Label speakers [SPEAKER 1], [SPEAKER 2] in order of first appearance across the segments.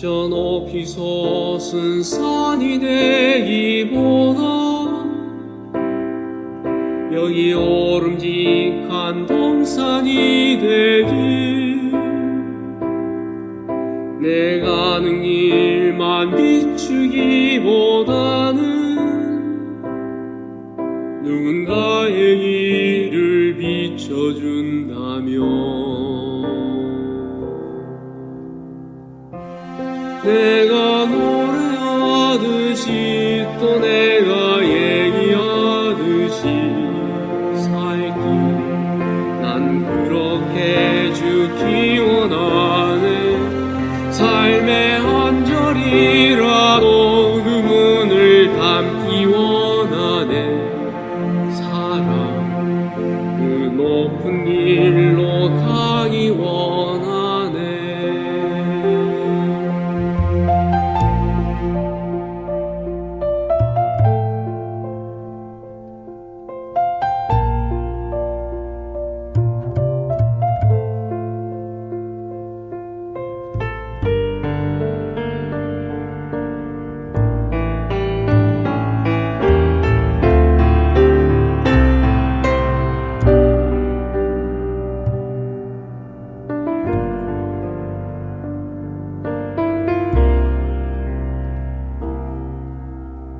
[SPEAKER 1] 저 높이 솟은 산이 되기보다. 여기 오름직한 동산이 되길. 내 가 는 길만 비추기보다는 누군가의 길을 비춰준 내가 노래하듯이 또 내가 얘기하듯이 살기 난 그렇게 죽기 원하네. 삶의 한 절이라도 그분을 담기 원하네. 사랑 그 높은 길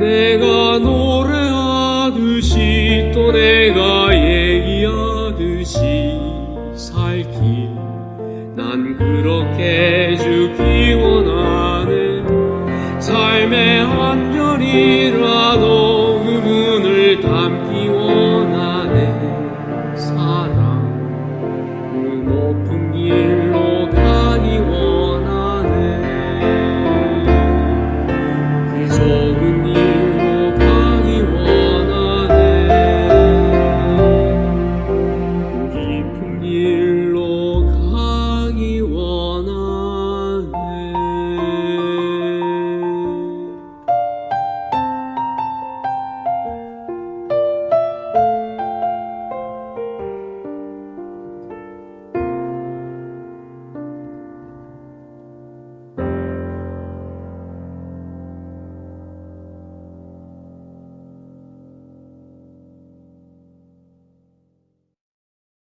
[SPEAKER 1] 내가 노래하듯이 또 내가 얘기하듯이 살길 난 그렇게 주기 원하는 삶의 한 절이라도